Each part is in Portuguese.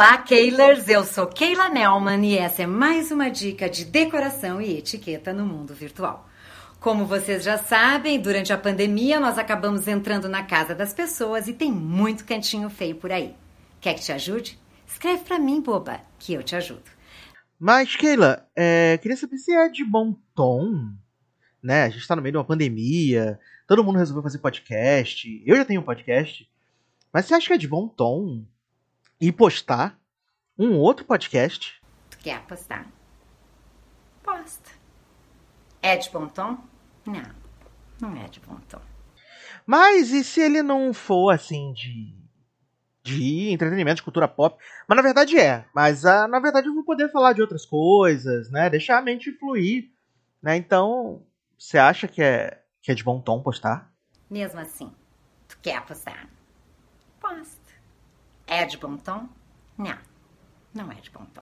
Olá, Keylers! Eu sou Keila Nelman e essa é mais uma dica de decoração e etiqueta no mundo virtual. Como vocês já sabem, durante a pandemia nós acabamos entrando na casa das pessoas e tem muito cantinho feio por aí. Quer que te ajude? Escreve pra mim, boba, que eu te ajudo. Mas, Keila, é, queria saber se é de bom tom, né? A gente tá no meio de uma pandemia, todo mundo resolveu fazer podcast, eu já tenho um podcast, mas você acha que é de bom tom e postar um outro podcast. Tu quer postar? Posta. É de bom tom? Não, não é de bom tom. Mas e se ele não for assim de de entretenimento, de cultura pop. Mas na verdade é. Mas ah, na verdade eu vou poder falar de outras coisas, né? Deixar a mente fluir. Né? Então, você acha que é, que é de bom tom postar? Mesmo assim, tu quer postar? Posta. É de bom tom? Não, não é de bom tom.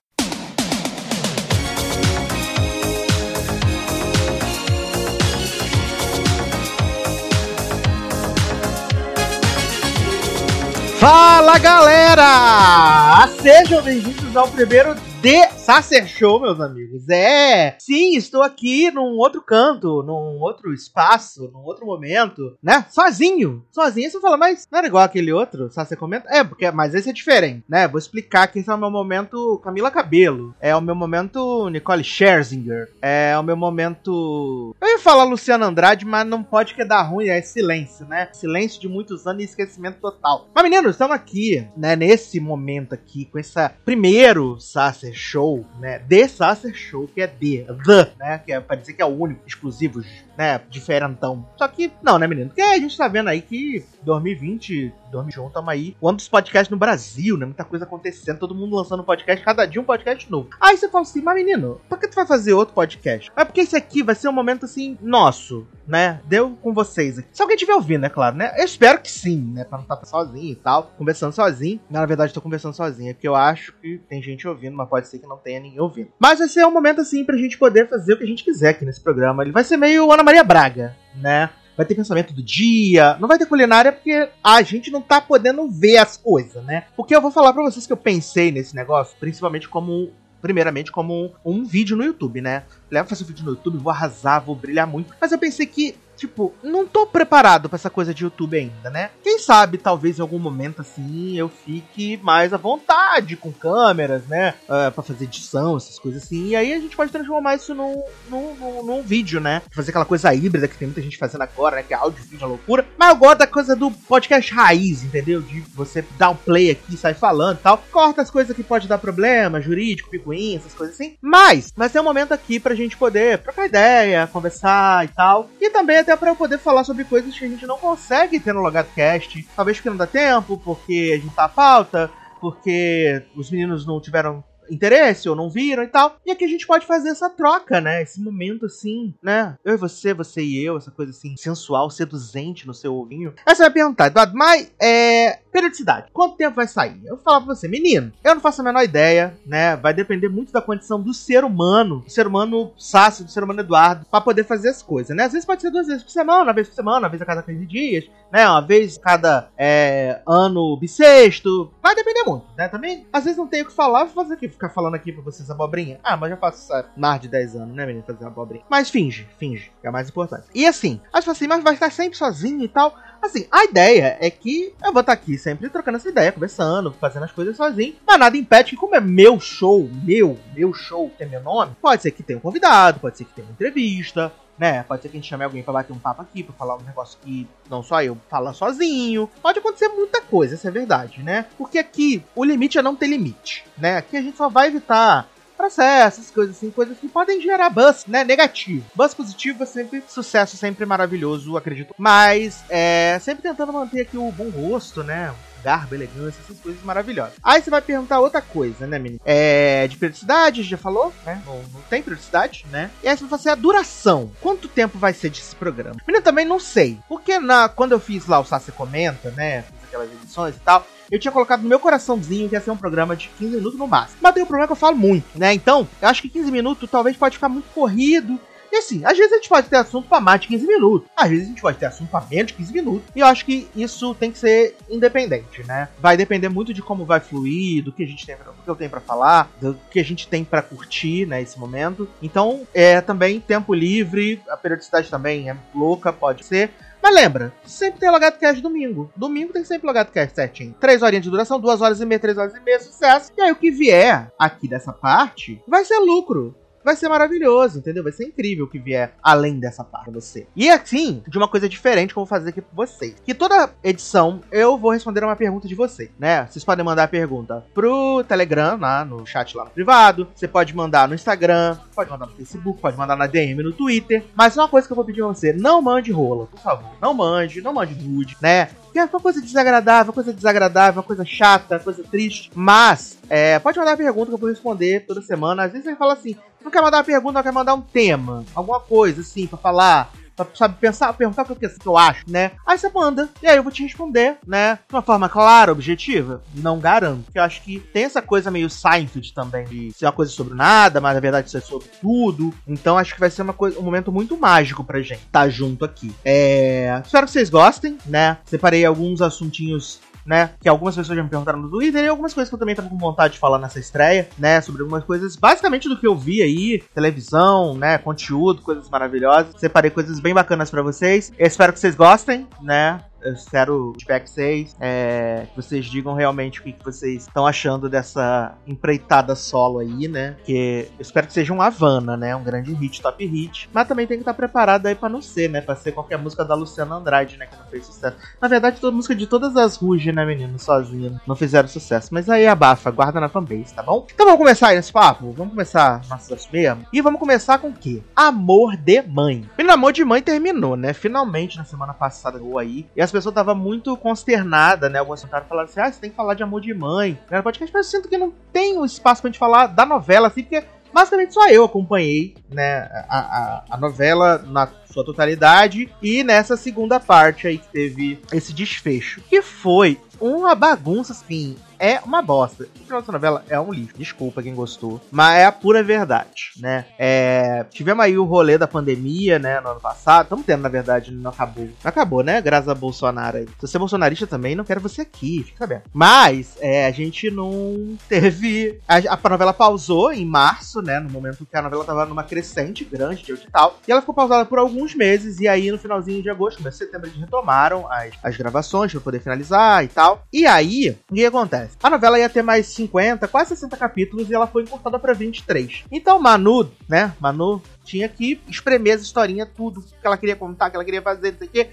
Fala galera! Sejam bem-vindos ao primeiro The Sacer Show, meus amigos. É! Sim, estou aqui num outro canto, num outro espaço, num outro momento, né? Sozinho. Sozinho. Você fala, mas não era igual aquele outro? Sacer comenta? É, porque, mas esse é diferente, né? Vou explicar que esse é o meu momento Camila Cabelo. É o meu momento Nicole Scherzinger. É o meu momento. Eu ia falar Luciana Andrade, mas não pode que dar ruim, é silêncio, né? Silêncio de muitos anos e esquecimento total. Mas, meninos, estamos aqui, né? Nesse momento aqui, com esse primeiro Sacer Sacer Show, né? The Sacer Show, que é The, The, né? Que é pra dizer que é o único, exclusivo, né? Diferentão. Só que, não, né, menino? Porque a gente tá vendo aí que 2020, 2021, tamo aí. O ano dos podcasts no Brasil, né? Muita coisa acontecendo, todo mundo lançando podcast, cada dia um podcast novo. Aí você fala assim, mas menino, por que tu vai fazer outro podcast? É porque esse aqui vai ser um momento assim, nosso, né? Deu com vocês aqui. Se alguém estiver ouvindo, é claro, né? Eu espero que sim, né? Pra não estar sozinho e tal, conversando sozinho. Na verdade, tô conversando sozinho, é porque eu acho que tem gente ouvindo, mas pode ser que não tenha ninguém ouvindo. Mas vai ser um momento assim pra gente poder fazer o que a gente quiser aqui nesse programa. Ele vai ser meio Ana Maria Braga, né? Vai ter pensamento do dia, não vai ter culinária porque a gente não tá podendo ver as coisas, né? Porque eu vou falar pra vocês que eu pensei nesse negócio, principalmente como primeiramente como um, um, vídeo no YouTube, né? Levo fazer um vídeo no YouTube, vou arrasar, vou brilhar muito. Mas eu pensei que tipo, não tô preparado para essa coisa de YouTube ainda, né? Quem sabe, talvez em algum momento assim, eu fique mais à vontade com câmeras, né? Uh, para fazer edição, essas coisas assim. E aí a gente pode transformar isso num, num, num, num, vídeo, né? Fazer aquela coisa híbrida que tem muita gente fazendo agora, né? Que é áudio, vídeo, é loucura. Mas eu gosto da coisa do podcast raiz, entendeu? De você dar um play aqui, sair falando e tal. Corta as coisas que pode dar problema, jurídico, picuinha, essas coisas assim. Mas, mas tem um momento aqui pra gente poder trocar ideia, conversar e tal. E também até para eu poder falar sobre coisas que a gente não consegue ter no LogadoCast. Talvez porque não dá tempo, porque a gente tá à pauta, porque os meninos não tiveram interesse ou não viram e tal. E aqui a gente pode fazer essa troca, né? Esse momento assim, né? Eu e você, você e eu, essa coisa assim, sensual, seduzente no seu ouvinho. Aí você vai perguntar, Eduardo, mas é. Periodicidade, quanto tempo vai sair? Eu vou falar pra você, menino, eu não faço a menor ideia, né? Vai depender muito da condição do ser humano, do ser humano Sácio, do ser humano Eduardo, para poder fazer as coisas, né? Às vezes pode ser duas vezes por semana, uma vez por semana, uma vez a cada 15 dias, né? Uma vez cada é, ano bissexto. Vai depender muito, né? Também, às vezes não tenho o que falar, vou fazer aqui ficar falando aqui pra vocês abobrinha? Ah, mas já faço mais de 10 anos, né, menino? Fazer abobrinha. Mas finge, finge, que é mais importante. E assim, acho assim, mas vai estar sempre sozinho e tal. Assim, a ideia é que eu vou estar aqui sempre trocando essa ideia, conversando, fazendo as coisas sozinho. Mas nada impede que, como é meu show, meu, meu show, tem meu nome, pode ser que tenha um convidado, pode ser que tenha uma entrevista, né? Pode ser que a gente chame alguém para bater um papo aqui, para falar um negócio que não só eu falo sozinho. Pode acontecer muita coisa, essa é verdade, né? Porque aqui o limite é não ter limite, né? Aqui a gente só vai evitar processos, coisas assim, coisas que podem gerar buzz, né, negativo. Buzz positivo é sempre sucesso, sempre maravilhoso, acredito. Mas, é, sempre tentando manter aqui o bom rosto, né, garbo, elegância, essas coisas maravilhosas. Aí você vai perguntar outra coisa, né, menino? É de periodicidade, já falou, né? Não, não tem periodicidade, né? E aí você vai fazer a duração. Quanto tempo vai ser desse programa? Menino, também não sei. Porque na, quando eu fiz lá o Sassi Comenta, né? Fiz aquelas edições e tal. Eu tinha colocado no meu coraçãozinho que ia ser um programa de 15 minutos no máximo. Mas tem um problema que eu falo muito, né? Então, eu acho que 15 minutos talvez pode ficar muito corrido E assim, às vezes a gente pode ter assunto pra mais de 15 minutos. Às vezes a gente pode ter assunto pra menos de 15 minutos. E eu acho que isso tem que ser independente, né? Vai depender muito de como vai fluir, do que a gente tem, do que eu tenho para falar, do que a gente tem para curtir, né, esse momento. Então, é também tempo livre, a periodicidade também é louca, pode ser. Mas lembra, sempre tem Logado Cast domingo. Domingo tem sempre Logado Cast certinho. Três horinhas de duração, duas horas e meia, três horas e meia, sucesso. E aí o que vier aqui dessa parte vai ser lucro vai ser maravilhoso, entendeu? Vai ser incrível o que vier além dessa parte pra você. E assim, de uma coisa diferente que eu vou fazer aqui pra vocês. Que toda edição eu vou responder uma pergunta de vocês, né? Vocês podem mandar a pergunta pro Telegram, lá no chat lá no privado. Você pode mandar no Instagram, pode mandar no Facebook, pode mandar na DM no Twitter. Mas uma coisa que eu vou pedir a você, não mande rola, por favor. Não mande, não mande nude, né? Que é uma coisa desagradável, coisa desagradável, coisa chata, coisa triste. Mas, é, pode mandar a pergunta que eu vou responder toda semana. Às vezes você fala assim, não quer mandar uma pergunta, não quer mandar um tema, alguma coisa assim, para falar pra, sabe, pensar, perguntar o que, que eu acho, né? Aí você manda, e aí eu vou te responder, né? De uma forma clara, objetiva. Não garanto. Porque eu acho que tem essa coisa meio Seinfeld também, de ser uma coisa sobre nada, mas na verdade ser sobre tudo. Então acho que vai ser uma coisa, um momento muito mágico pra gente estar tá junto aqui. É... Espero que vocês gostem, né? Separei alguns assuntinhos né? Que algumas pessoas já me perguntaram no Twitter e algumas coisas que eu também tava com vontade de falar nessa estreia, né? Sobre algumas coisas, basicamente do que eu vi aí, televisão, né? Conteúdo, coisas maravilhosas. Separei coisas bem bacanas para vocês. Espero que vocês gostem, né? Eu espero feedback 6, é, que vocês digam realmente o que, vocês estão achando dessa empreitada solo aí, né? Que eu espero que seja um Havana, né? Um grande hit, top hit. Mas também tem que estar preparado aí pra não ser, né? Pra ser qualquer música da Luciana Andrade, né? Que não fez sucesso. Na verdade, toda música de todas as Ruge, né, menino? Sozinha. Não fizeram sucesso. Mas aí abafa, guarda na fanbase, tá bom? Então vamos começar aí nesse papo? Vamos começar nosso assunto mesmo? E vamos começar com o quê? Amor de Mãe. Menino, Amor de Mãe terminou, né? Finalmente, na semana passada, aí. E as pessoas estavam muito consternadas, né? Algumas tentaram falar assim: ah, você tem que falar de amor de mãe. Né? Podcast, mas eu sinto que não tem o espaço pra gente falar da novela, assim, porque basicamente só eu acompanhei, né, a, a, a, novela na sua totalidade e nessa segunda parte aí que teve esse desfecho, que foi uma bagunça, assim, é uma bosta. O final dessa novela é um lixo. Desculpa quem gostou. Mas é a pura verdade, né? É, tivemos aí o rolê da pandemia, né? No ano passado. Estamos tendo, na verdade, não acabou. Não acabou, né? Graças a Bolsonaro aí. Se você é bolsonarista também, não quero você aqui. Fica sabendo. Mas, é, a gente não teve... A, a novela pausou em março, né? No momento que a novela tava numa crescente grande de tal. E ela ficou pausada por alguns meses. E aí, no finalzinho de agosto, começo de setembro, eles retomaram as, as gravações pra poder finalizar e tal. E aí, o que acontece? A novela ia ter mais 50, quase 60 capítulos e ela foi encurtada para 23. Então Manu, né? Manu tinha que espremer as historinhas, tudo que ela queria contar, que ela queria fazer, não sei o quê.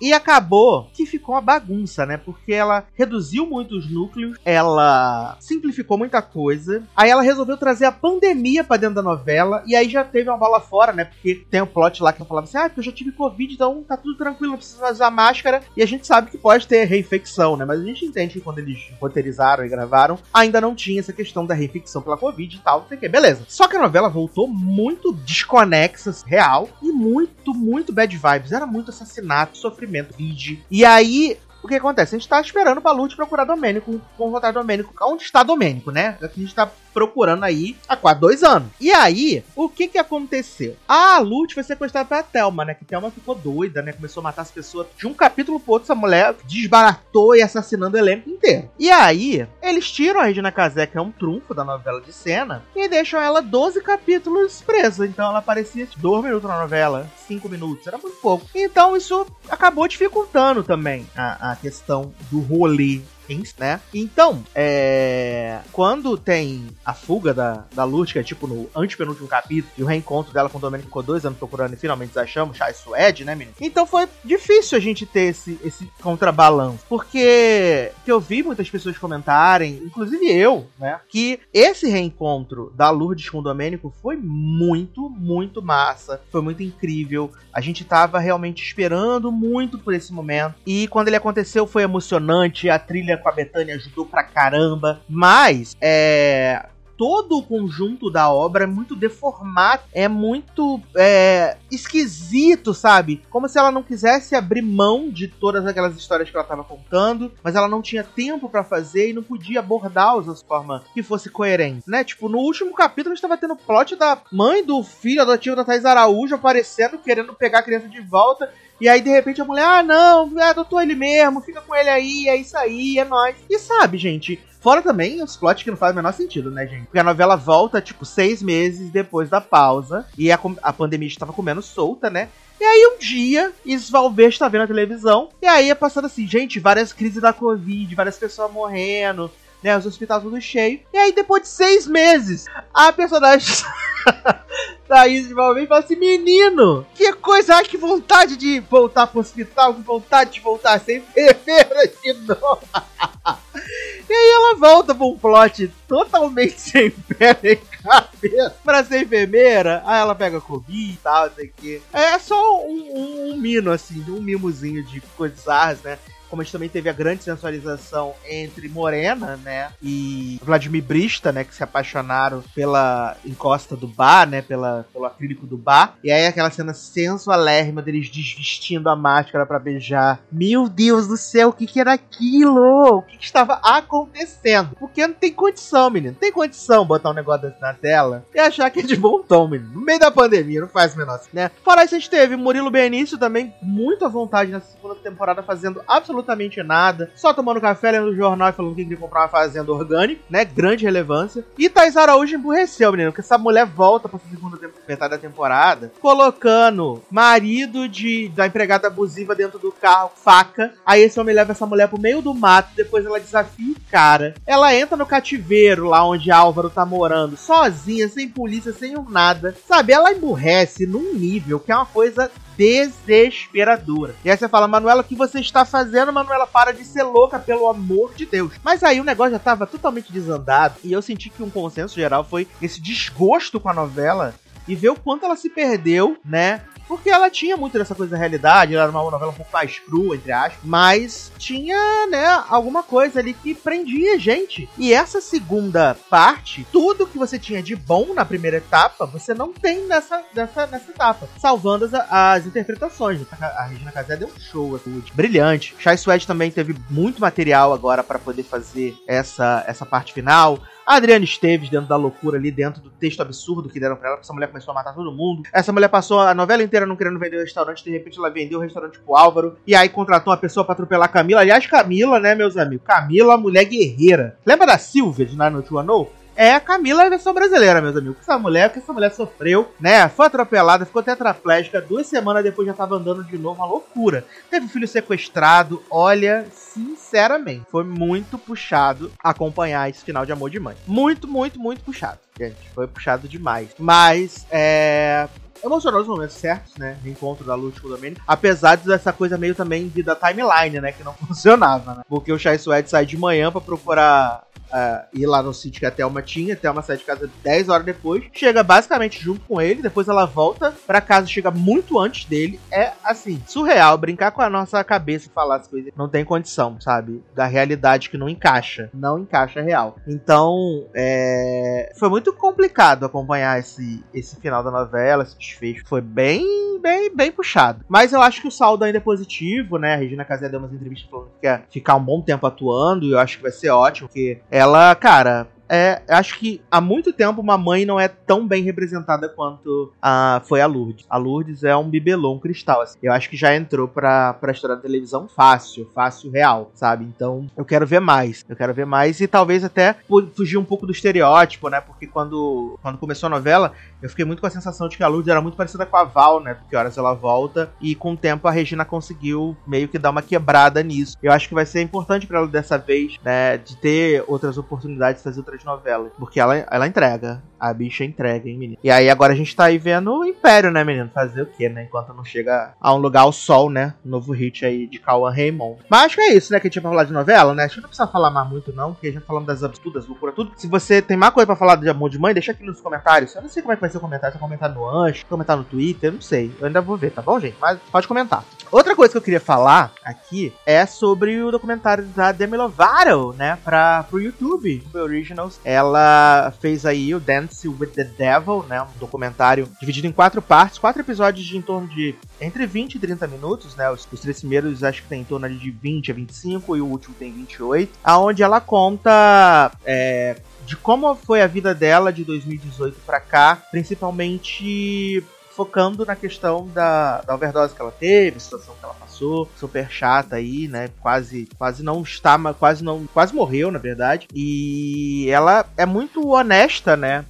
E acabou que ficou uma bagunça, né? Porque ela reduziu muito os núcleos, ela simplificou muita coisa. Aí ela resolveu trazer a pandemia pra dentro da novela. E aí já teve uma bola fora, né? Porque tem um plot lá que falava assim: ah, porque eu já tive Covid, então tá tudo tranquilo, não precisa usar máscara. E a gente sabe que pode ter reinfecção, né? Mas a gente entende que quando eles roteirizaram e gravaram, ainda não tinha essa questão da reinfecção pela Covid e tal, não sei o que. Beleza. Só que a novela voltou muito desconexa, real, e muito, muito bad vibes. Era muito assassinato, sofrimento, vide. E aí, o que acontece? A gente tá esperando o Balute procurar Domênico, confrontar Domênico. Onde está Domênico, né? A gente tá procurando aí há quase dois anos. E aí, o que que aconteceu? A Lute foi sequestrada pela Thelma, né? Que Thelma ficou doida, né? Começou a matar as pessoas de um capítulo pro outro. Essa mulher desbaratou e assassinando o elenco inteiro. E aí, eles tiram a Regina Casé, que é um trunfo da novela de cena, e deixam ela 12 capítulos presa. Então ela aparecia 2 minutos na novela, 5 minutos, era muito pouco. Então isso acabou dificultando também a, a questão do rolê né? Então, é... quando tem a fuga da, da que é tipo no antepenúltimo capítulo, e o reencontro dela com o Domenico ficou dois anos procurando e finalmente achamos, Chai Suede, né, menino? Então foi difícil a gente ter esse, esse contrabalanço, porque que eu vi muitas pessoas comentarem, inclusive eu, né, que esse reencontro da Lourdes com o Domênico foi muito, muito massa, foi muito incrível. A gente tava realmente esperando muito por esse momento, e quando ele aconteceu foi emocionante, a trilha com a Betânia ajudou pra caramba. Mas, é todo o conjunto da obra é muito deformado, é muito é, esquisito, sabe? Como se ela não quisesse abrir mão de todas aquelas histórias que ela estava contando, mas ela não tinha tempo para fazer e não podia abordá-los de forma que fosse coerente, né? Tipo, no último capítulo a gente tava tendo plot da mãe do filho adotivo da Thais Araújo aparecendo, querendo pegar a criança de volta. E aí, de repente, a mulher, ah, não, adotou ele mesmo, fica com ele aí, é isso aí, é nóis. E sabe, gente, Fora também os plots que não fazem o menor sentido, né, gente? Porque a novela volta, tipo, seis meses depois da pausa. E a, a pandemia estava comendo solta, né? E aí um dia, Isvalver está vendo a televisão. E aí é passando assim, gente, várias crises da Covid, várias pessoas morrendo, né? Os hospitais tudo cheio. E aí, depois de seis meses, a personagem da Isvalver fala assim: Menino, que coisa, que vontade de voltar pro hospital, que vontade de voltar a ser enfermeira de novo. E aí ela volta pra um plot totalmente sem pé nem cabeça pra ser enfermeira. Aí ela pega Covid e tal, não sei o. É só um, um, um mino, assim, um mimozinho de coisas, né? Como a gente também teve a grande sensualização entre Morena, né, e Vladimir Brista, né, que se apaixonaram pela encosta do bar, né, pela, pelo acrílico do bar. E aí aquela cena sensualérrima deles desvestindo a máscara para beijar. Meu Deus do céu, o que que era aquilo? O que, que estava acontecendo? Porque não tem condição, menino. Não tem condição botar um negócio na tela e achar que é de bom tom, menino. No meio da pandemia, não faz o menor, né? Fora isso, a gente teve Murilo Benício também, muito à vontade nessa segunda temporada, fazendo absolutamente absolutamente nada, só tomando café, lendo jornal e falando que queria comprar uma fazenda orgânica, né? Grande relevância. E Thais Araújo emburreceu, menino, porque essa mulher volta pra segunda metade da temporada, colocando marido de da empregada abusiva dentro do carro, faca. Aí esse homem leva essa mulher pro meio do mato, depois ela desafia o cara. Ela entra no cativeiro lá onde Álvaro tá morando, sozinha, sem polícia, sem nada. Sabe, ela emburrece num nível que é uma coisa desesperadora. E aí você fala, Manuela, o que você está fazendo? Manuela, para de ser louca, pelo amor de Deus. Mas aí o negócio já estava totalmente desandado e eu senti que um consenso geral foi esse desgosto com a novela e ver o quanto ela se perdeu, né? Porque ela tinha muito dessa coisa da realidade, ela era uma novela um pouco mais crua, entre aspas, mas tinha, né, alguma coisa ali que prendia gente. E essa segunda parte, tudo que você tinha de bom na primeira etapa, você não tem nessa, nessa, nessa etapa. Salvando as, as interpretações. A Regina Casé deu um show, assim, brilhante. Chai Suede também teve muito material agora para poder fazer essa, essa parte final. A Adriana Esteves, dentro da loucura ali, dentro do texto absurdo que deram pra ela, essa mulher começou a matar todo mundo. Essa mulher passou a novela inteira não querendo vender o restaurante, de repente ela vendeu o restaurante pro Álvaro, e aí contratou uma pessoa pra atropelar Camila. Aliás, Camila, né, meus amigos? Camila, mulher guerreira. Lembra da Silvia de Nine Know? é a Camila a versão brasileira, meus amigos. Essa mulher, que essa mulher sofreu, né? Foi atropelada, ficou tetraplégica, duas semanas depois já tava andando de novo, uma loucura. Teve filho sequestrado, olha, sinceramente, foi muito puxado acompanhar esse final de Amor de Mãe. Muito, muito, muito puxado, gente. Foi puxado demais. Mas, é emocionou os momentos certos, né? Reencontro da Lute com o Domênio. Apesar dessa coisa meio também de, da timeline, né? Que não funcionava, né? Porque o Chai Suede sai de manhã para procurar uh, ir lá no sítio que a Thelma tinha. A Thelma sai de casa 10 horas depois. Chega basicamente junto com ele. Depois ela volta pra casa, chega muito antes dele. É assim, surreal. Brincar com a nossa cabeça e falar as coisas não tem condição, sabe? Da realidade que não encaixa. Não encaixa real. Então, é... foi muito complicado acompanhar esse, esse final da novela, esse desfecho. Foi bem, bem, bem puxado. Mas eu acho que o saldo ainda é positivo, né? A Regina Casé deu umas entrevistas falando que quer ficar um bom tempo atuando. E eu acho que vai ser ótimo, porque ela, cara, é, acho que há muito tempo uma mãe não é tão bem representada quanto a, foi a Lourdes. A Lourdes é um bibelô, um cristal. Assim. Eu acho que já entrou pra, pra história da televisão fácil, fácil, real, sabe? Então eu quero ver mais. Eu quero ver mais e talvez até fugir um pouco do estereótipo, né? Porque quando, quando começou a novela, eu fiquei muito com a sensação de que a Lourdes era muito parecida com a Val, né? Porque horas ela volta e com o tempo a Regina conseguiu meio que dar uma quebrada nisso. Eu acho que vai ser importante para ela dessa vez, né? De ter outras oportunidades de fazer outras novelas. Porque ela, ela entrega. A bicha entrega, hein, menino? E aí agora a gente tá aí vendo o Império, né, menino? Fazer o quê, né? Enquanto não chega a um lugar ao sol, né? Novo hit aí de Cauã Raymond. Mas acho que é isso, né? Que a gente vai falar de novela, né? Acho que não precisa falar mais muito, não, porque já falamos das absurdas, loucura, tudo. Se você tem mais coisa pra falar de amor de mãe, deixa aqui nos comentários. Eu não sei como é que vai ser o comentário. Se comentar no Ancho, comentar no Twitter, não sei. Eu ainda vou ver, tá bom, gente? Mas pode comentar. Outra coisa que eu queria falar aqui é sobre o documentário da Demi Lovato, né, para pro YouTube, o Originals. Ela fez aí o Dance with the Devil, né, um documentário dividido em quatro partes, quatro episódios de em torno de entre 20 e 30 minutos, né? Os, os três primeiros acho que tem em torno de 20 a 25 e o último tem 28, aonde ela conta é, de como foi a vida dela de 2018 para cá, principalmente focando na questão da, da overdose que ela teve, situação que ela passou, super chata aí, né? Quase, quase não está, quase não, quase morreu, na verdade. E ela é muito honesta, né?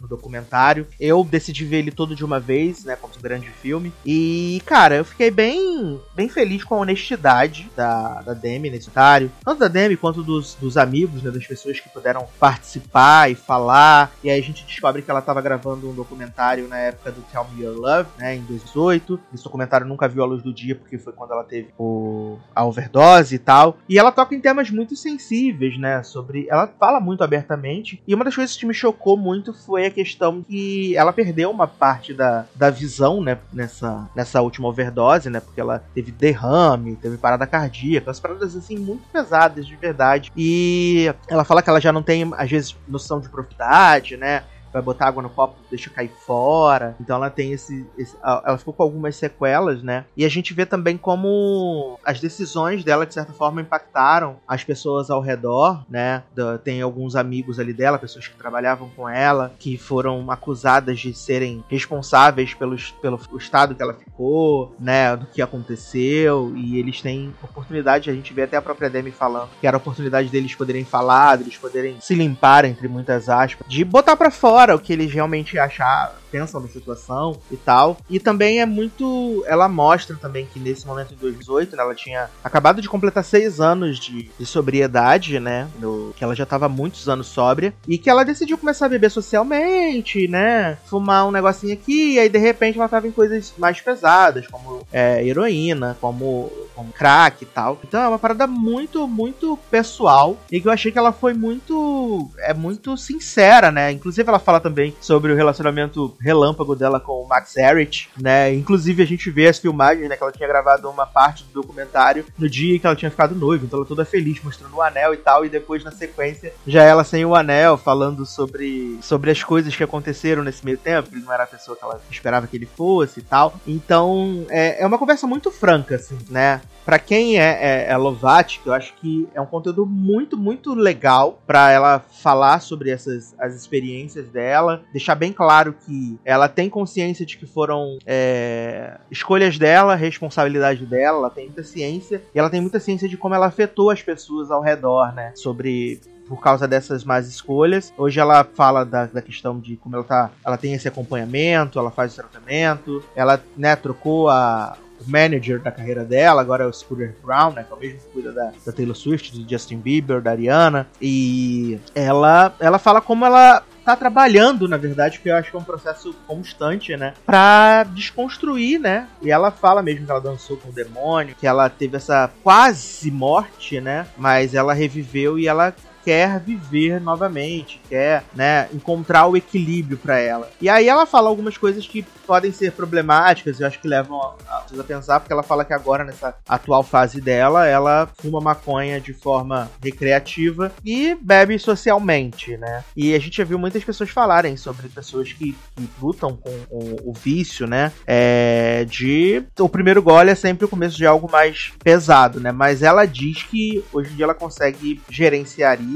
No documentário. Eu decidi ver ele todo de uma vez, né? Como um grande filme. E, cara, eu fiquei bem, bem feliz com a honestidade da, da Demi nesse documentário. Tanto da Demi quanto dos, dos amigos, né? Das pessoas que puderam participar e falar. E aí a gente descobre que ela estava gravando um documentário na época do Tell Me Your Love, né, em 2018. Esse documentário nunca viu a luz do dia porque foi quando ela teve o, a overdose e tal. E ela toca em temas muito sensíveis, né, sobre... Ela fala muito abertamente. E uma das coisas que me chocou muito foi a questão que ela perdeu uma parte da, da visão, né, nessa, nessa última overdose, né, porque ela teve derrame, teve parada cardíaca, as paradas, assim, muito pesadas, de verdade. E ela fala que ela já não tem, às vezes, noção de propriedade, né, vai botar água no copo, deixa cair fora. Então ela tem esse, esse, Ela ficou com algumas sequelas, né? E a gente vê também como as decisões dela, de certa forma, impactaram as pessoas ao redor, né? Tem alguns amigos ali dela, pessoas que trabalhavam com ela, que foram acusadas de serem responsáveis pelos, pelo estado que ela ficou, né? Do que aconteceu. E eles têm oportunidade, a gente vê até a própria Demi falando, que era a oportunidade deles poderem falar, deles poderem se limpar, entre muitas aspas, de botar para fora fora o que eles realmente acharam, pensam da situação e tal. E também é muito. Ela mostra também que nesse momento em 2018, né, ela tinha acabado de completar seis anos de, de sobriedade, né? No, que ela já estava muitos anos sóbria. E que ela decidiu começar a beber socialmente, né? Fumar um negocinho aqui. E aí de repente ela tava em coisas mais pesadas, como é, heroína, como, como crack e tal. Então é uma parada muito, muito pessoal. E que eu achei que ela foi muito. É muito sincera, né? Inclusive ela fala também sobre o relacionamento relâmpago dela com o Max Erich, né? Inclusive a gente vê as filmagens, né? Que ela tinha gravado uma parte do documentário no dia que ela tinha ficado noiva, então ela toda feliz, mostrando o anel e tal, e depois na sequência já ela sem o anel, falando sobre, sobre as coisas que aconteceram nesse meio tempo, ele não era a pessoa que ela esperava que ele fosse e tal. Então é, é uma conversa muito franca, assim, né? Pra quem é, é, é Lovati, eu acho que é um conteúdo muito, muito legal para ela falar sobre essas as experiências dela, deixar bem claro que ela tem consciência de que foram é, escolhas dela, responsabilidade dela, ela tem muita ciência, e ela tem muita ciência de como ela afetou as pessoas ao redor, né? Sobre por causa dessas más escolhas. Hoje ela fala da, da questão de como ela tá. Ela tem esse acompanhamento, ela faz o tratamento, ela, né, trocou a, manager da carreira dela, agora é o Scooter Brown, né, que é o mesmo que cuida da, da Taylor Swift, do Justin Bieber, da Ariana, e ela, ela fala como ela tá trabalhando, na verdade, que eu acho que é um processo constante, né? Pra desconstruir, né? E ela fala mesmo que ela dançou com o demônio, que ela teve essa quase morte, né? Mas ela reviveu e ela quer viver novamente, quer, né, encontrar o equilíbrio para ela. E aí ela fala algumas coisas que podem ser problemáticas, eu acho que levam a, a, pensar, porque ela fala que agora, nessa atual fase dela, ela fuma maconha de forma recreativa e bebe socialmente, né? E a gente já viu muitas pessoas falarem sobre pessoas que, que lutam com o, o vício, né? É, de o primeiro gole é sempre o começo de algo mais pesado, né? Mas ela diz que hoje em dia ela consegue gerenciar isso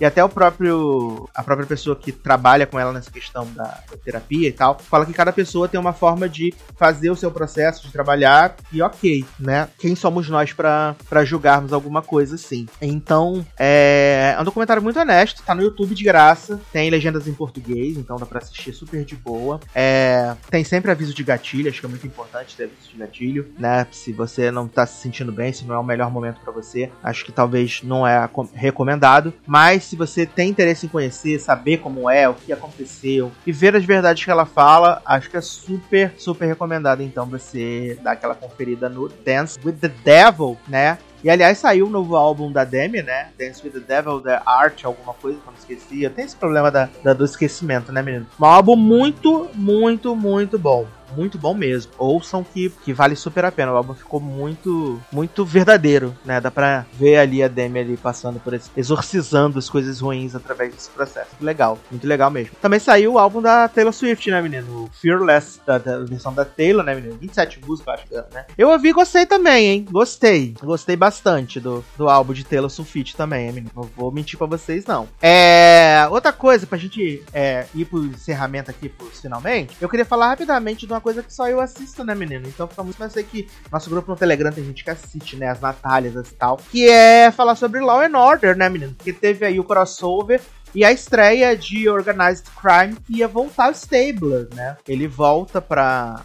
e até o próprio a própria pessoa que trabalha com ela nessa questão da, da terapia e tal fala que cada pessoa tem uma forma de fazer o seu processo de trabalhar e ok, né? Quem somos nós para julgarmos alguma coisa assim? Então é, é um documentário muito honesto, tá no YouTube de graça, tem legendas em português, então dá para assistir super de boa. É, tem sempre aviso de gatilho, acho que é muito importante ter aviso de gatilho, né? Se você não tá se sentindo bem, se não é o melhor momento para você, acho que talvez não é recomendado mas se você tem interesse em conhecer, saber como é, o que aconteceu e ver as verdades que ela fala, acho que é super, super recomendado então você dar aquela conferida no Dance with the Devil, né? E aliás, saiu o um novo álbum da Demi, né? Dance with the Devil, The Art, alguma coisa que eu não esqueci. Eu tenho esse problema da, da, do esquecimento, né, menino? Um álbum muito, muito, muito bom muito bom mesmo. Ouçam que, que vale super a pena. O álbum ficou muito, muito verdadeiro, né? Dá pra ver ali a Demi ali passando por esse, exorcizando as coisas ruins através desse processo. Legal, muito legal mesmo. Também saiu o álbum da Taylor Swift, né, menino? O Fearless, da, da versão da Taylor, né, menino? 27 músicas, acho que é, né? Eu ouvi e gostei também, hein? Gostei. Gostei bastante do, do álbum de Taylor Swift também, hein, menino? Não vou mentir pra vocês, não. É. Outra coisa, pra gente é, ir pro encerramento aqui, pros finalmente, eu queria falar rapidamente de uma coisa que só eu assisto, né, menino? Então fica muito mais que nosso grupo no Telegram tem gente que assiste, né? As Natálias e tal. Que é falar sobre Law and Order, né, menino? Porque teve aí o crossover e a estreia de Organized Crime que ia voltar ao Stabler, né? Ele volta para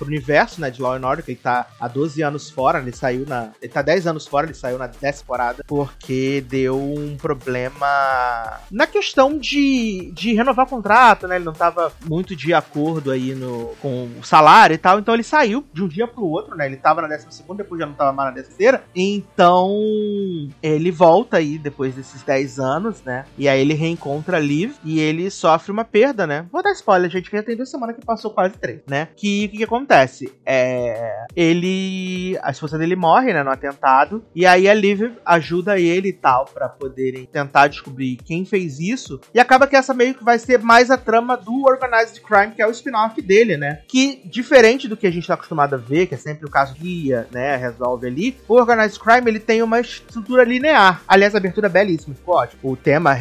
o universo, né, de Law and Order, que ele tá há 12 anos fora, ele saiu na ele tá 10 anos fora, ele saiu na 10 temporada porque deu um problema na questão de, de renovar o contrato, né? Ele não tava muito de acordo aí no com o salário e tal, então ele saiu de um dia pro outro, né? Ele tava na 12 segunda, depois já não tava mais na 13 terceira. Então, ele volta aí depois desses 10 anos, né? E aí ele reencontra Liv e ele sofre uma perda, né? Vou dar spoiler, gente, que já tem duas semanas que passou quase três, né? Que o que, que, acontece? É. Ele. A esposa dele morre, né? No atentado. E aí a Liv ajuda ele e tal para poderem tentar descobrir quem fez isso. E acaba que essa meio que vai ser mais a trama do Organized Crime, que é o spin-off dele, né? Que, diferente do que a gente tá acostumado a ver, que é sempre o caso guia, né? Resolve ali. O Organized Crime ele tem uma estrutura linear. Aliás, a abertura é belíssima, ficou ótimo. O tema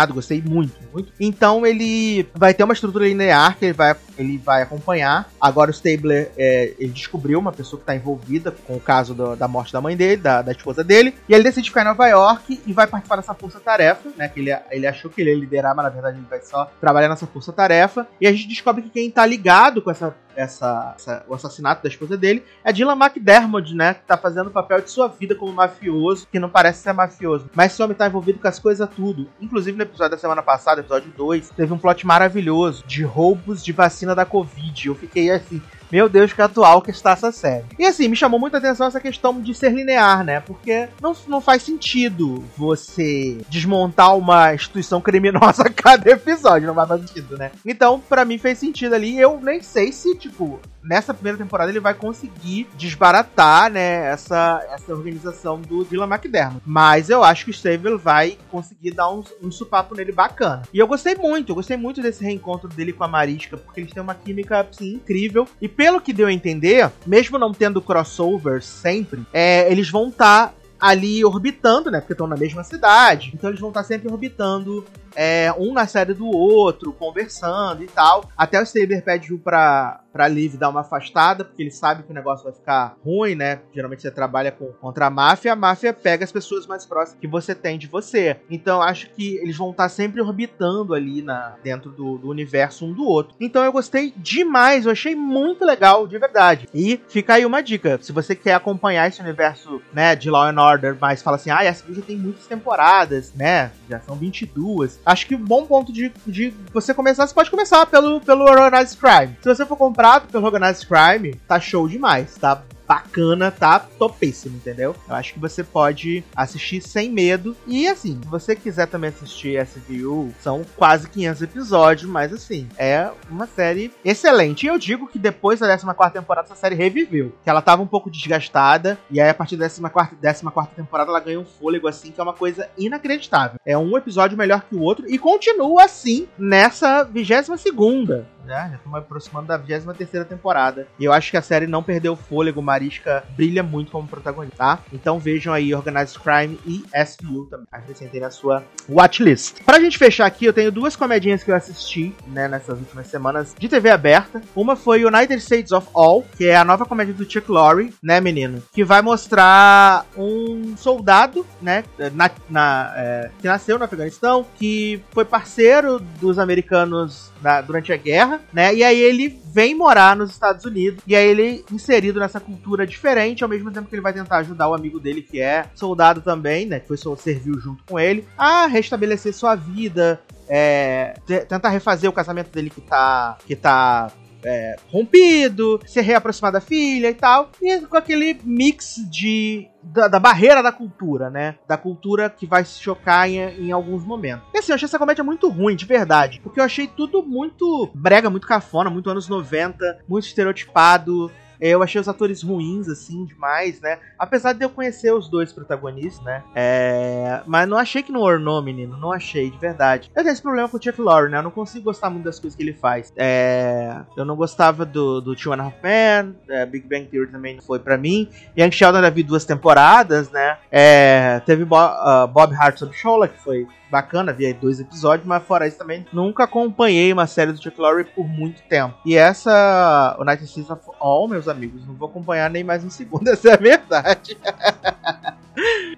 reimaginado gostei muito, muito. Então ele vai ter uma estrutura linear que ele vai, ele vai acompanhar. Agora o Stabler, é, ele descobriu uma pessoa que está envolvida com o caso do, da morte da mãe dele, da, da esposa dele, e ele decide ficar em Nova York e vai participar dessa força-tarefa, né? Que ele, ele achou que ele ia liderar, mas na verdade ele vai só trabalhar nessa força-tarefa. E a gente descobre que quem está ligado com essa essa, essa, o assassinato da esposa dele, é Dylan McDermott, né? Que tá fazendo o papel de sua vida como mafioso, que não parece ser mafioso. Mas esse homem tá envolvido com as coisas tudo. Inclusive no episódio da semana passada, episódio 2, teve um plot maravilhoso de roubos de vacina da Covid. Eu fiquei assim, meu Deus, que atual que está essa série. E assim, me chamou muita atenção essa questão de ser linear, né? Porque não, não faz sentido você desmontar uma instituição criminosa a cada episódio, não vai fazer sentido, né? Então, para mim fez sentido ali. Eu nem sei se, tipo, nessa primeira temporada ele vai conseguir desbaratar, né, essa, essa organização do Dylan McDermott. Mas eu acho que o Stable vai conseguir dar um, um supapo nele bacana. E eu gostei muito, eu gostei muito desse reencontro dele com a Marisca, porque eles têm uma química, assim, incrível. E pelo que deu a entender, mesmo não tendo crossovers sempre, é, eles vão estar tá ali orbitando, né? Porque estão na mesma cidade. Então eles vão estar tá sempre orbitando é, um na série do outro, conversando e tal. Até o Saber pede pra, pra Liv dar uma afastada, porque ele sabe que o negócio vai ficar ruim, né? Geralmente você trabalha com, contra a máfia, a máfia pega as pessoas mais próximas que você tem de você. Então acho que eles vão estar sempre orbitando ali na, dentro do, do universo um do outro. Então eu gostei demais, eu achei muito legal, de verdade. E fica aí uma dica: se você quer acompanhar esse universo, né, de Law and Order, mas fala assim, ah, essa já tem muitas temporadas, né? Já são 22 acho que um bom ponto de, de você começar, você pode começar pelo, pelo Organized Crime. Se você for comprado pelo Organized Crime, tá show demais, tá bacana, tá topíssimo, entendeu? Eu acho que você pode assistir sem medo. E assim, se você quiser também assistir SVU, são quase 500 episódios, mas assim, é uma série excelente. E eu digo que depois da 14 temporada, essa série reviveu. Que ela tava um pouco desgastada, e aí a partir da 14, 14 temporada ela ganha um fôlego assim, que é uma coisa inacreditável. É um episódio melhor que o outro, e continua assim nessa 22 segunda né? Já estamos aproximando da 23 temporada. E eu acho que a série não perdeu o fôlego. Brilha muito como protagonista, tá? Então vejam aí Organized Crime e SVU também. Acrescentem na sua watchlist. Pra gente fechar aqui, eu tenho duas comedinhas que eu assisti, né, nessas últimas semanas de TV aberta. Uma foi United States of All, que é a nova comédia do Chuck Lorre, né, menino? Que vai mostrar um soldado, né, na, na é, que nasceu no Afeganistão, que foi parceiro dos americanos na, durante a guerra, né? E aí ele vem morar nos Estados Unidos e aí ele inserido nessa cultura diferente, ao mesmo tempo que ele vai tentar ajudar o amigo dele que é soldado também, né? Que foi serviu junto com ele a restabelecer sua vida, é, tentar refazer o casamento dele que tá que tá é, rompido, se reaproximar da filha e tal. E com aquele mix de da, da, barreira da cultura, né? Da cultura que vai se chocar em, em, alguns momentos. E assim, eu achei essa comédia muito ruim, de verdade. Porque eu achei tudo muito brega, muito cafona, muito anos 90, muito estereotipado. Eu achei os atores ruins, assim, demais, né? Apesar de eu conhecer os dois protagonistas, né? É... Mas não achei que não ornou, menino. Não achei, de verdade. Eu tenho esse problema com o Chuck Lorre, né? Eu não consigo gostar muito das coisas que ele faz. É... Eu não gostava do, do Two and a Half Men, é, Big Bang Theory também não foi para mim. Young Sheldon já vi duas temporadas, né? É... Teve Bo uh, Bob Hart sobre Shola, que foi bacana, vi dois episódios, mas fora isso também nunca acompanhei uma série do Chuck Lorre por muito tempo. E essa, o Night Season of All, meus amigos, não vou acompanhar nem mais um segundo, essa é a verdade.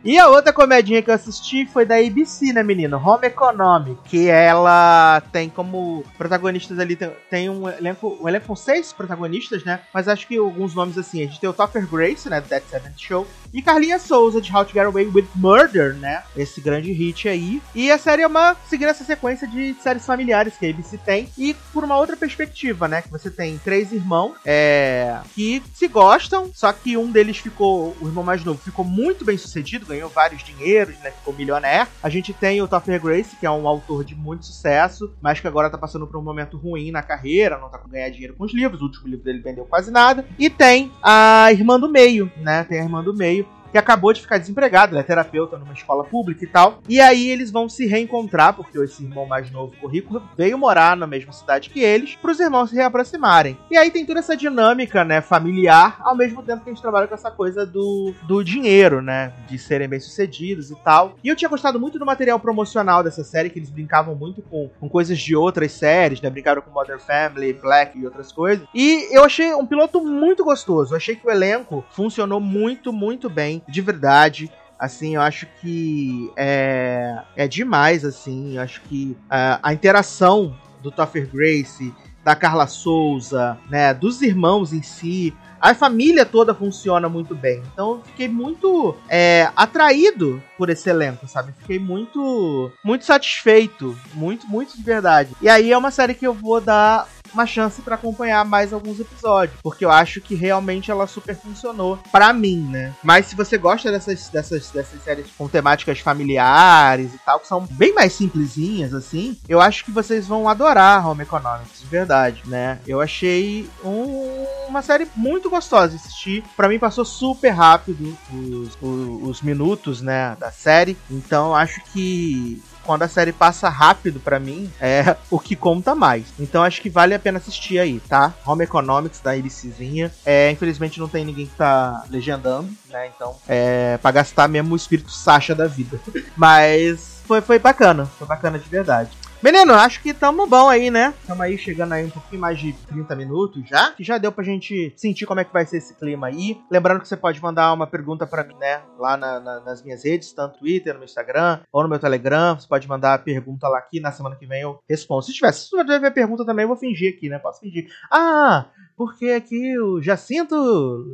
E a outra comedinha que eu assisti foi da ABC, né, menino? Home Economic, que ela tem como protagonistas ali, tem, tem um elenco, um elenco com seis protagonistas, né? Mas acho que alguns nomes assim, a gente tem o Topper Grace, né, do Seventh Show, e Carlinha Souza, de How to Get Away with Murder, né? Esse grande hit aí. E a série é uma, seguindo essa sequência de séries familiares que a ABC tem, e por uma outra perspectiva, né? Que você tem três irmãos, é, que se gostam, só que um deles ficou, o irmão mais novo, ficou muito bem sucedido, ganhou vários dinheiros, né? Ficou milionaire. A gente tem o Topher Grace, que é um autor de muito sucesso, mas que agora tá passando por um momento ruim na carreira, não tá com ganhar dinheiro com os livros. O último livro dele vendeu quase nada. E tem a irmã do meio, né? Tem a irmã do meio, que acabou de ficar desempregado, ele é terapeuta numa escola pública e tal. E aí eles vão se reencontrar, porque esse irmão mais novo, o Rico, veio morar na mesma cidade que eles, para os irmãos se reaproximarem. E aí tem toda essa dinâmica, né, familiar, ao mesmo tempo que a gente trabalha com essa coisa do, do dinheiro, né, de serem bem-sucedidos e tal. E eu tinha gostado muito do material promocional dessa série, que eles brincavam muito com, com coisas de outras séries, né, brincaram com Modern Family, Black e outras coisas. E eu achei um piloto muito gostoso, eu achei que o elenco funcionou muito, muito bem de verdade. Assim, eu acho que é, é demais, assim. Eu acho que a, a interação do Topher Grace, da Carla Souza, né, dos irmãos em si, a família toda funciona muito bem. Então eu fiquei muito é, atraído por esse elenco, sabe? Fiquei muito, muito satisfeito, muito, muito de verdade. E aí é uma série que eu vou dar uma chance para acompanhar mais alguns episódios, porque eu acho que realmente ela super funcionou para mim, né? Mas se você gosta dessas, dessas, dessas séries com temáticas familiares e tal, que são bem mais simplesinhas, assim, eu acho que vocês vão adorar Home Economics, de verdade, né? Eu achei um, uma série muito gostosa de assistir. Para mim passou super rápido os, os, os minutos, né, da série. Então acho que quando a série passa rápido para mim, é o que conta mais. Então acho que vale a pena assistir aí, tá? Home Economics da Iricezinha. É, infelizmente não tem ninguém que tá legendando, né? Então, é pra gastar mesmo o espírito Sasha da vida. Mas foi, foi bacana, foi bacana de verdade. Menino, acho que tamo bom aí, né? Tamo aí chegando aí um pouquinho mais de 30 minutos já. Que já deu pra gente sentir como é que vai ser esse clima aí. Lembrando que você pode mandar uma pergunta para mim, né? Lá na, na, nas minhas redes, tanto no Twitter, no Instagram ou no meu Telegram. Você pode mandar a pergunta lá aqui. Na semana que vem eu respondo. Se tiver, se tiver ver pergunta também, eu vou fingir aqui, né? Posso fingir. Ah, porque aqui o Jacinto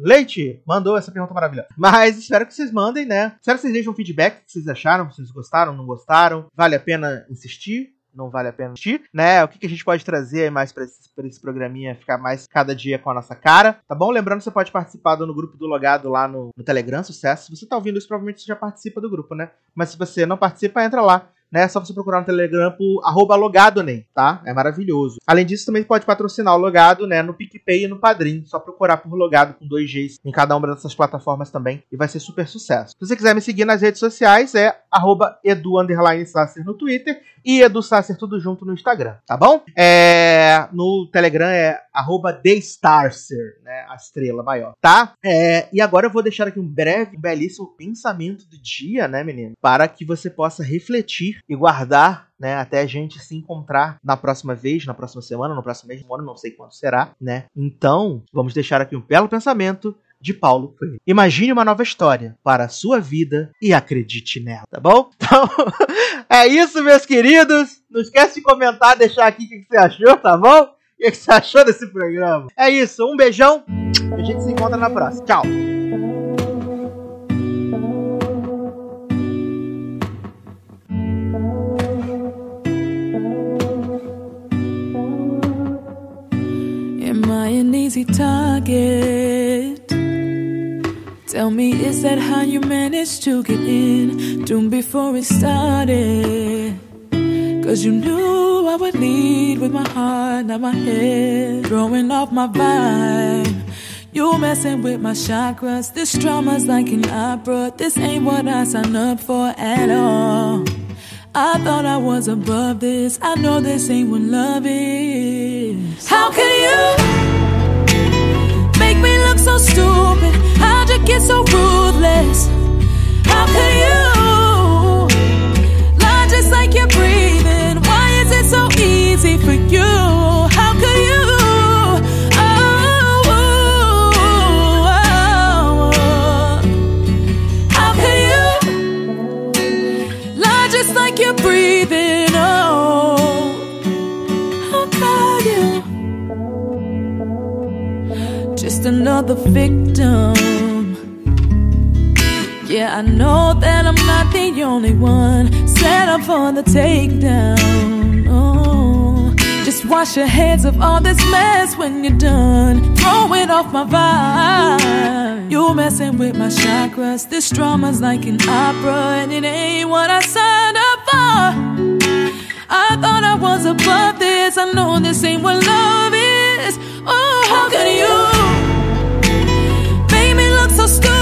Leite mandou essa pergunta maravilhosa. Mas espero que vocês mandem, né? Espero que vocês deixem um feedback. O que vocês acharam? Se vocês gostaram, não gostaram? Vale a pena insistir? Não vale a pena assistir, né? O que, que a gente pode trazer mais para esse, esse programinha ficar mais cada dia com a nossa cara, tá bom? Lembrando você pode participar do no grupo do Logado lá no, no Telegram, sucesso. Se você tá ouvindo isso, provavelmente você já participa do grupo, né? Mas se você não participa, entra lá né? É só você procurar no Telegram por arroba logadonem, tá? É maravilhoso. Além disso, também pode patrocinar o Logado, né? No PicPay e no Padrim. Só procurar por Logado com dois Gs em cada uma dessas plataformas também e vai ser super sucesso. Se você quiser me seguir nas redes sociais, é arroba no Twitter e Edu Sasser tudo junto no Instagram, tá bom? É, no Telegram é TheStarcer, né? A estrela maior, tá? É, e agora eu vou deixar aqui um breve, belíssimo pensamento do dia, né, menino? Para que você possa refletir e guardar né, até a gente se encontrar na próxima vez, na próxima semana, no próximo mês, no ano, não sei quando será, né? Então, vamos deixar aqui um belo pensamento de Paulo Coelho. Imagine uma nova história para a sua vida e acredite nela, tá bom? Então, é isso, meus queridos. Não esquece de comentar, deixar aqui o que você achou, tá bom? O que você achou desse programa? É isso, um beijão. A gente se encontra na próxima. Tchau. Easy target. Tell me, is that how you managed to get in? Doom before it started. Cause you knew I would lead with my heart, not my head. Throwing off my vibe. You messing with my chakras. This drama's like an opera. This ain't what I signed up for at all. I thought I was above this. I know this ain't what love is. How can you look so stupid? How'd you get so ruthless? How can you lie just like you're breathing? Why is it so another victim. Yeah, I know that I'm not the only one set up for the takedown. Oh, just wash your hands of all this mess when you're done. Throw it off my vibe. You messing with my chakras. This drama's like an opera, and it ain't what I signed up for. I thought I was above this. I know this ain't what love is. Oh, how can you? Made me